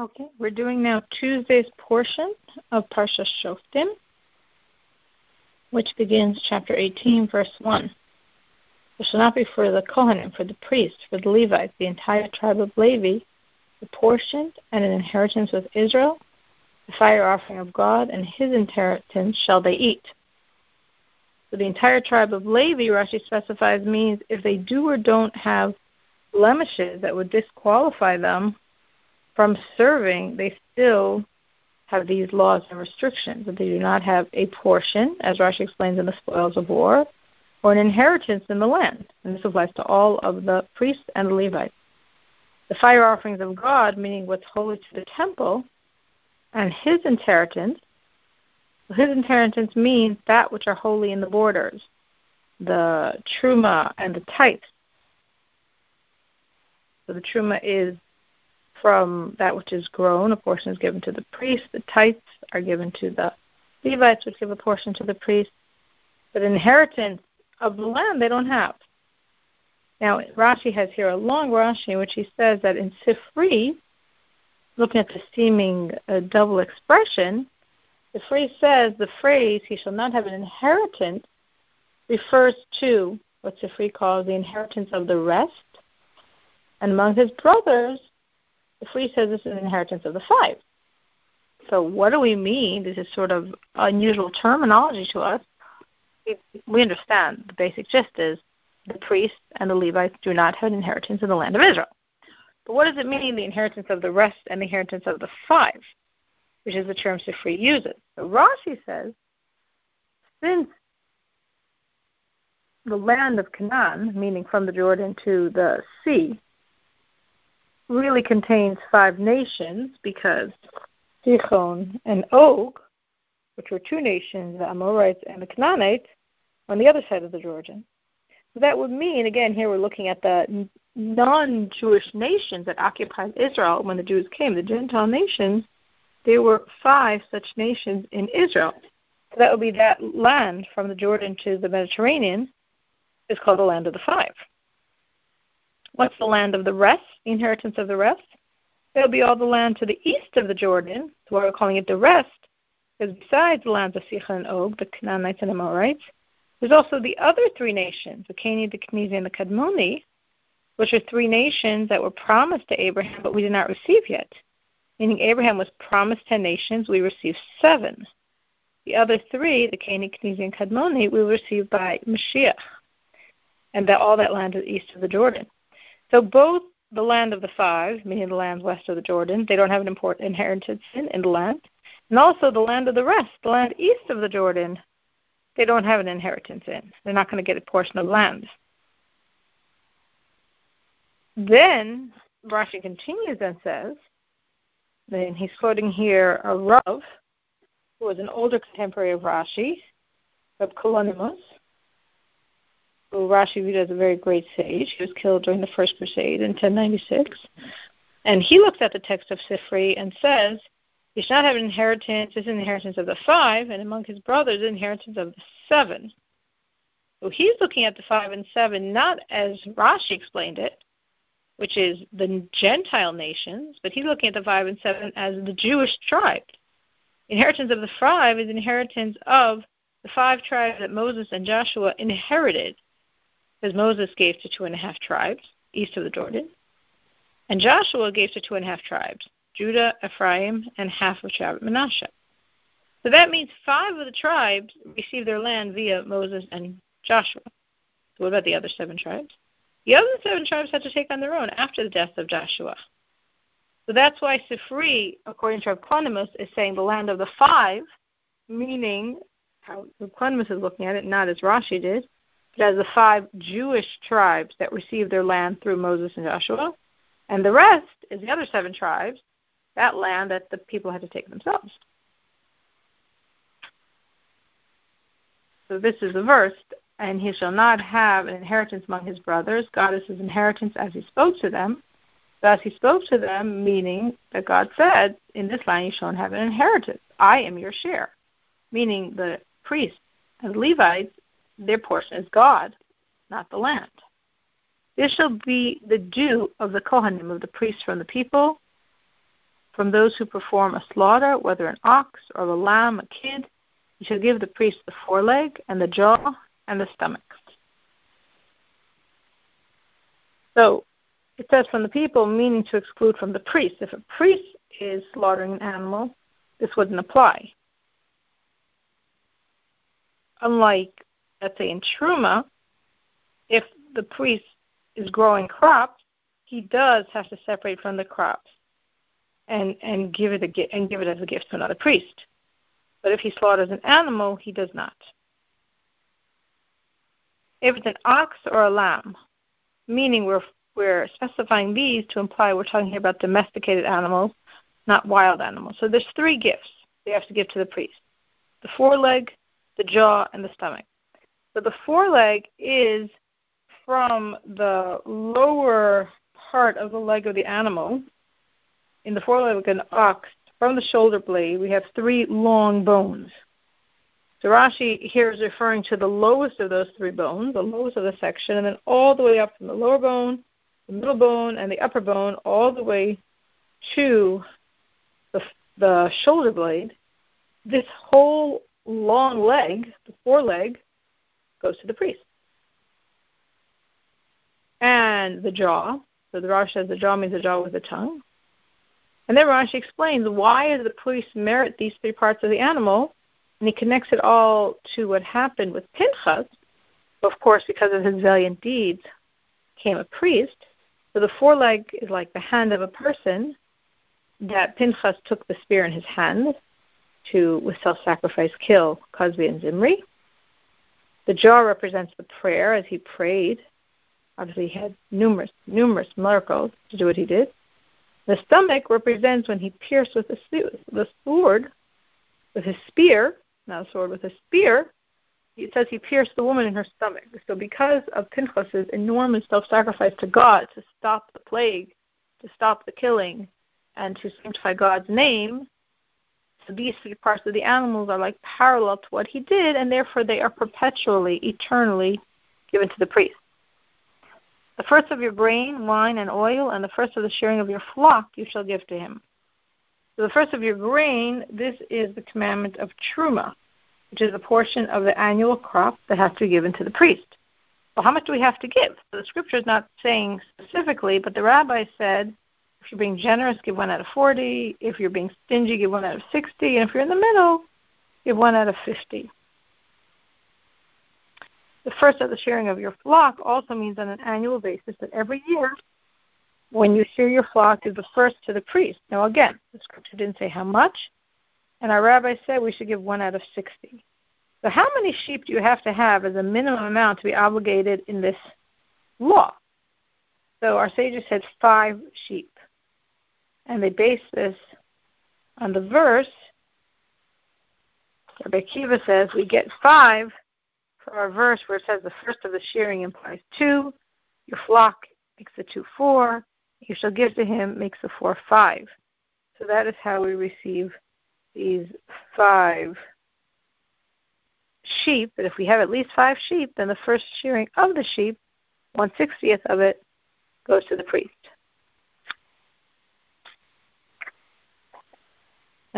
Okay, we're doing now Tuesday's portion of Parsha Shoftim, which begins chapter 18, verse 1. It shall not be for the Kohanim, for the priests, for the Levites, the entire tribe of Levi, the portion and an inheritance with Israel, the fire offering of God, and his inheritance shall they eat. So the entire tribe of Levi, Rashi specifies, means if they do or don't have blemishes that would disqualify them from serving, they still have these laws and restrictions that they do not have a portion, as Rashi explains in the spoils of war, or an inheritance in the land. And this applies to all of the priests and the Levites. The fire offerings of God, meaning what's holy to the temple, and his inheritance. His inheritance means that which are holy in the borders, the truma and the tithes. So the truma is from that which is grown, a portion is given to the priest. The tithes are given to the Levites, which give a portion to the priest. But inheritance of the land they don't have. Now, Rashi has here a long Rashi in which he says that in Sifri, looking at the seeming uh, double expression, phrase says the phrase, he shall not have an inheritance, refers to what Sifri calls the inheritance of the rest. And among his brothers, Sifri says this is an inheritance of the five. So what do we mean? This is sort of unusual terminology to us. We understand the basic gist is the priests and the Levites do not have an inheritance in the land of Israel. But what does it mean, the inheritance of the rest and the inheritance of the five, which is the term Sifri uses? So Rashi says, since the land of Canaan, meaning from the Jordan to the sea, really contains five nations because Sichon and Og, which were two nations, the Amorites and the Canaanites, on the other side of the Jordan. So that would mean, again, here we're looking at the non Jewish nations that occupied Israel when the Jews came, the Gentile nations. There were five such nations in Israel. So that would be that land from the Jordan to the Mediterranean is called the land of the five. What's the land of the rest, the inheritance of the rest? It'll be all the land to the east of the Jordan, so we're calling it the rest, because besides the lands of Sichon and Og, the Canaanites and Amorites, there's also the other three nations, the Kenite, the Kenizi, and the Kadmoni, which are three nations that were promised to Abraham, but we did not receive yet. Meaning Abraham was promised ten nations, we received seven. The other three, the Kenite, Kenizi, and Kadmoni, we will receive by Mashiach, and that all that land is east of the Jordan. So both the land of the five, meaning the lands west of the Jordan, they don't have an important inheritance in, in the land, and also the land of the rest, the land east of the Jordan, they don't have an inheritance in. They're not going to get a portion of land. Then Rashi continues and says, then he's quoting here a Rav, who was an older contemporary of Rashi, Kalonymus, who Rashi viewed as a very great sage. He was killed during the First Crusade in 1096. And he looks at the text of Sifri and says, he should not have an inheritance. This is an inheritance of the five, and among his brothers, an inheritance of the seven. So he's looking at the five and seven not as Rashi explained it, which is the Gentile nations, but he's looking at the five and seven as the Jewish tribes. Inheritance of the five is inheritance of the five tribes that Moses and Joshua inherited as Moses gave to two and a half tribes east of the Jordan, and Joshua gave to two and a half tribes, Judah, Ephraim, and half of tribe Manasseh. So that means five of the tribes received their land via Moses and Joshua. So what about the other seven tribes? The other seven tribes had to take on their own after the death of Joshua. So that's why Sifri, according to Kalonymus, is saying the land of the five, meaning how Kalonymus is looking at it, not as Rashi did, as the five Jewish tribes that received their land through Moses and Joshua, and the rest is the other seven tribes, that land that the people had to take themselves. So this is the verse, and he shall not have an inheritance among his brothers. God is his inheritance as he spoke to them. Thus he spoke to them, meaning that God said, In this land you shall not have an inheritance. I am your share. Meaning the priests and Levites their portion is God, not the land. This shall be the due of the Kohanim, of the priests from the people, from those who perform a slaughter, whether an ox or a lamb, a kid, you shall give the priest the foreleg and the jaw and the stomach. So it says from the people, meaning to exclude from the priest. If a priest is slaughtering an animal, this wouldn't apply. Unlike, let's say, in Truma, if the priest is growing crops, he does have to separate from the crops and and give it a and give it as a gift to another priest. But if he slaughters an animal, he does not. If it's an ox or a lamb, meaning we're we're specifying these to imply we're talking here about domesticated animals, not wild animals. So there's three gifts they have to give to the priest: the foreleg, the jaw, and the stomach. So the foreleg is from the lower part of the leg of the animal. In the foreleg of an ox, from the shoulder blade, we have three long bones. So Rashi here is referring to the lowest of those three bones, the lowest of the section, and then all the way up from the lower bone, the middle bone, and the upper bone, all the way to the, the shoulder blade. This whole long leg, the foreleg, goes to the priest. And the jaw, so the Rashi says the jaw means the jaw with the tongue. And then Rashi explains why does the priest merit these three parts of the animal and he connects it all to what happened with Pinchas. Of course, because of his valiant deeds, came a priest. So the foreleg is like the hand of a person that Pinchas took the spear in his hand to, with self-sacrifice, kill Cozbi and Zimri. The jaw represents the prayer as he prayed. Obviously, he had numerous, numerous miracles to do what he did. The stomach represents when he pierced with the sword, with his spear, not a sword, with a spear, it says he pierced the woman in her stomach. So because of Pinchas's enormous self-sacrifice to God to stop the plague, to stop the killing, and to sanctify God's name, these three parts of the animals are like parallel to what he did, and therefore they are perpetually, eternally given to the priest. The first of your grain, wine, and oil, and the first of the shearing of your flock you shall give to him. So the first of your grain, this is the commandment of Truma, which is a portion of the annual crop that has to be given to the priest. Well, how much do we have to give? The scripture is not saying specifically, but the rabbi said if you're being generous, give one out of 40. If you're being stingy, give one out of 60. And if you're in the middle, give one out of 50. The first of the shearing of your flock also means on an annual basis that every year when you shear your flock is the first to the priest. Now, again, the scripture didn't say how much, and our rabbi said we should give one out of 60. So, how many sheep do you have to have as a minimum amount to be obligated in this law? So, our sages said five sheep. And they base this on the verse. Rabbi Akiva says we get five for our verse where it says the first of the shearing implies two, your flock makes the two four, you shall give to him makes the four five. So that is how we receive these five sheep. But if we have at least five sheep, then the first shearing of the sheep, one sixtieth of it, goes to the priest.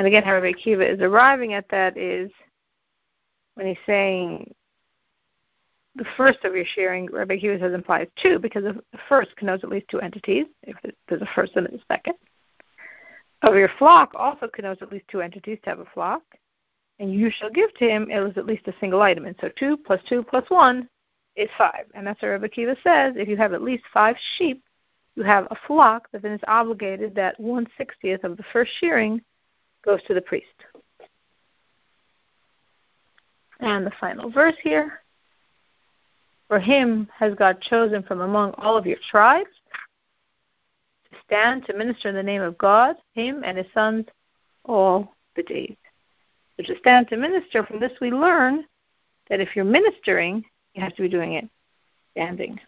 And again, how Rabbi Akiva is arriving at that is when he's saying the first of your shearing, Rabbi Akiva says implies two because the first connotes at least two entities, if there's a first and a second. Of your flock also connotes at least two entities to have a flock. And you shall give to him it was at least a single item. And so two plus two plus one is five. And that's what Rabbi Akiva says. If you have at least five sheep, you have a flock that then is obligated that one sixtieth of the first shearing goes to the priest. And the final verse here for him has God chosen from among all of your tribes to stand to minister in the name of God, him and his sons, all the days. So to stand to minister, from this we learn that if you're ministering, you have to be doing it standing.